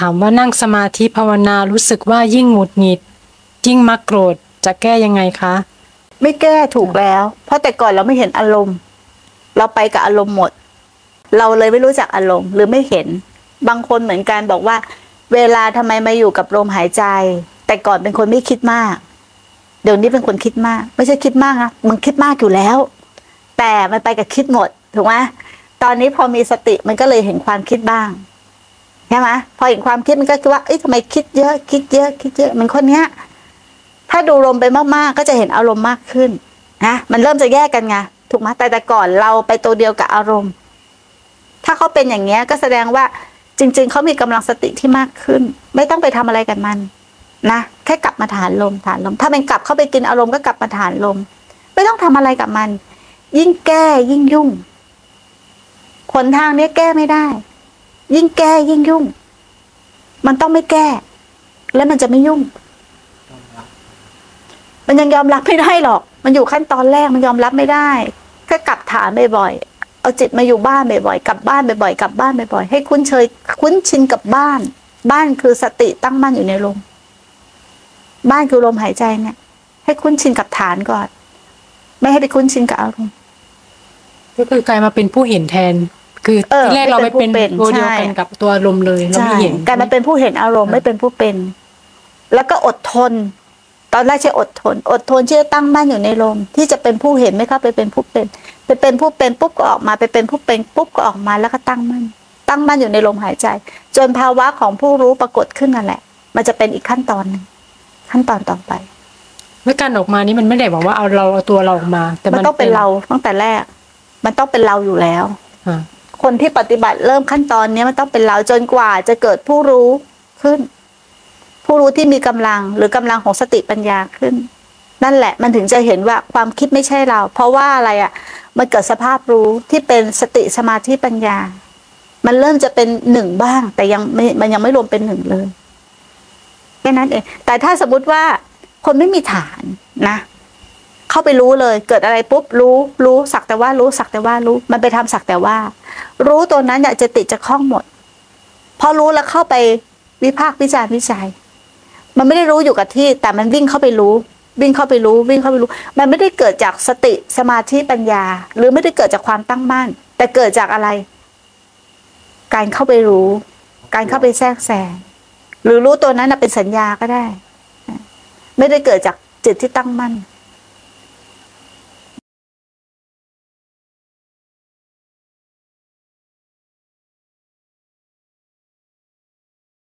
ถามว่านั่งสมาธิภาวนารู้สึกว่ายิ่งหงุดหงิด ยิ่งมักโกรธจะแก้ยังไงคะ ไม่แก้ถูกแล้ว เพราะแต่ก่อนเราไม่เห็นอารมณ์ เราไปกับอารมณ์หมด เราเลยไม่รู้จักอารมณ์หรือไม่เห็น บางคนเหมือนกันบอกว่า เวลาทำไมมาอยู่กับลมหายใจ แต่ก่อนเป็นคนไม่คิดมาก เดี๋ยวนี้เป็นคนคิดมาก ไม่ใช่คิดมากนะมึงคิดมากอยู่แล้ว แต่มันไปกับคิดหมดถูกไหมตอนนี้พอมีสติมันก็เลยเห็นความคิดบ้าง ใช่ไหมพอเห็นความคิดมันก็คือว่าเอ้ยทำไมคิดเยอะคิดเยอะคิดเยอะมันคนเนี้ย ถ้าดูลมไปมากๆก็จะเห็นอารมณ์มากขึ้นนะมันเริ่มจะแยกกันไงถูกไหมแต่แต่ก่อนเราไปตัวเดียวกับอารมณ์ ถ้าเขาเป็นอย่างเงี้ยก็แสดงว่าจริง ๆเขามีกำลังสติที่มากขึ้น ไม่ต้องไปทำอะไรกับมัน นะแค่กลับมาฐานลมฐานลม ถ้ามันกลับเข้าไปกินอารมณ์ก็กลับมาฐานลม ไม่ต้องทำอะไรกับมัน ยิ่งแก้ยิ่งยุ่งขนทางเนี้ยแก้ไม่ได้ ยิ่งแก้ยิ่งยุ่ง มันต้องไม่แก้ แล้วมันจะไม่ยุ่ง มันยังยอมรับไม่ได้หรอก มันอยู่ขั้นตอนแรกมันยอมรับไม่ได้แค่กลับฐานบ่อยๆเอาจิตมาอยู่บ้านบ่อยๆกลับบ้านบ่อยๆกลับบ้านบ่อยๆให้คุ้นเชยคุ้นชินกับบ้าน บ้านคือสติตั้งมั่นอยู่ในลมบ้านคือลมหายใจเนี่ย ให้คุ้นชินกับฐานก่อน ไม่ให้ไปคุ้นชินกับอารมณ์ก็คือกลายมาเป็นผู้เห็นแทน คือเออที่แรกเราไปเป็นไม่เป็นผู้ตัวเป็นเดียวกันใช่กับตัวลมเลยเราใช่ไม่เห็นการมาเป็นผู้เห็นอารมณ์ไม่เป็นผู้เป็น แล้วก็อดทน ตอนแรกใช่อดทน อดทนที่จะตั้งมั่นอยู่ในลม ที่จะเป็นผู้เห็นไม่เข้าไปเป็นผู้เป็น ไปเป็นผู้เป็นปุ๊บก็ออกมาไปเป็นผู้เป็นปุ๊บก็ออกมาแล้วก็ตั้งมั่น ตั้งมั่นอยู่ในลมหายใจ จนภาวะของผู้รู้ปรากฏขึ้นนั่นแหละ มันจะเป็นอีกขั้นตอนหนึ่งขั้นตอนต่อไปเมื่อการออกมานี้มันไม่ได้บอกว่าเอาเราเอาตัวเราออกมา แต่มันต้องเป็นเราตั้งแต่แรก มันต้องเป็นเราอยู่แล้วอ่า คนที่ปฏิบัติเริ่มขั้นตอนนี้มันต้องเป็นเราจนกว่าจะเกิดผู้รู้ขึ้น ผู้รู้ที่มีกำลังหรือกำลังของสติปัญญาขึ้น นั่นแหละมันถึงจะเห็นว่าความคิดไม่ใช่เรา เพราะว่าอะไรอะ มันเกิดสภาพรู้ที่เป็นสติสมาธิปัญญา มันเริ่มจะเป็นหนึ่งบ้าง แต่ยังไม่มันยังไม่รวมเป็นหนึ่งเลยแค่นั้นเองแต่ถ้าสมมติว่าคนไม่มีฐานนะ เข้าไปรู้เลย เกิดอะไรปุ๊บรู้รู้สักแต่ว่ารู้สักแต่ว่ารู้มันไปทำสักแต่ว่า รู้ตัวนั้นอยากจะติดจะคล้องหมด พอรู้แล้วเข้าไปวิพากษ์วิจารณ์วิจัย มันไม่ได้รู้อยู่กับที่ แต่มันวิ่งเข้าไปรู้ วิ่งเข้าไปรู้ วิ่งเข้าไปรู้ มันไม่ได้เกิดจากสติสมาธิปัญญา หรือไม่ได้เกิดจากความตั้งมั่น แต่เกิดจากอะไร การเข้าไปรู้ การเข้าไปแทรกแซงหรือรู้ตัวนั้นเป็นสัญญาก็ได้ ไม่ได้เกิดจากจิตที่ตั้งมั่น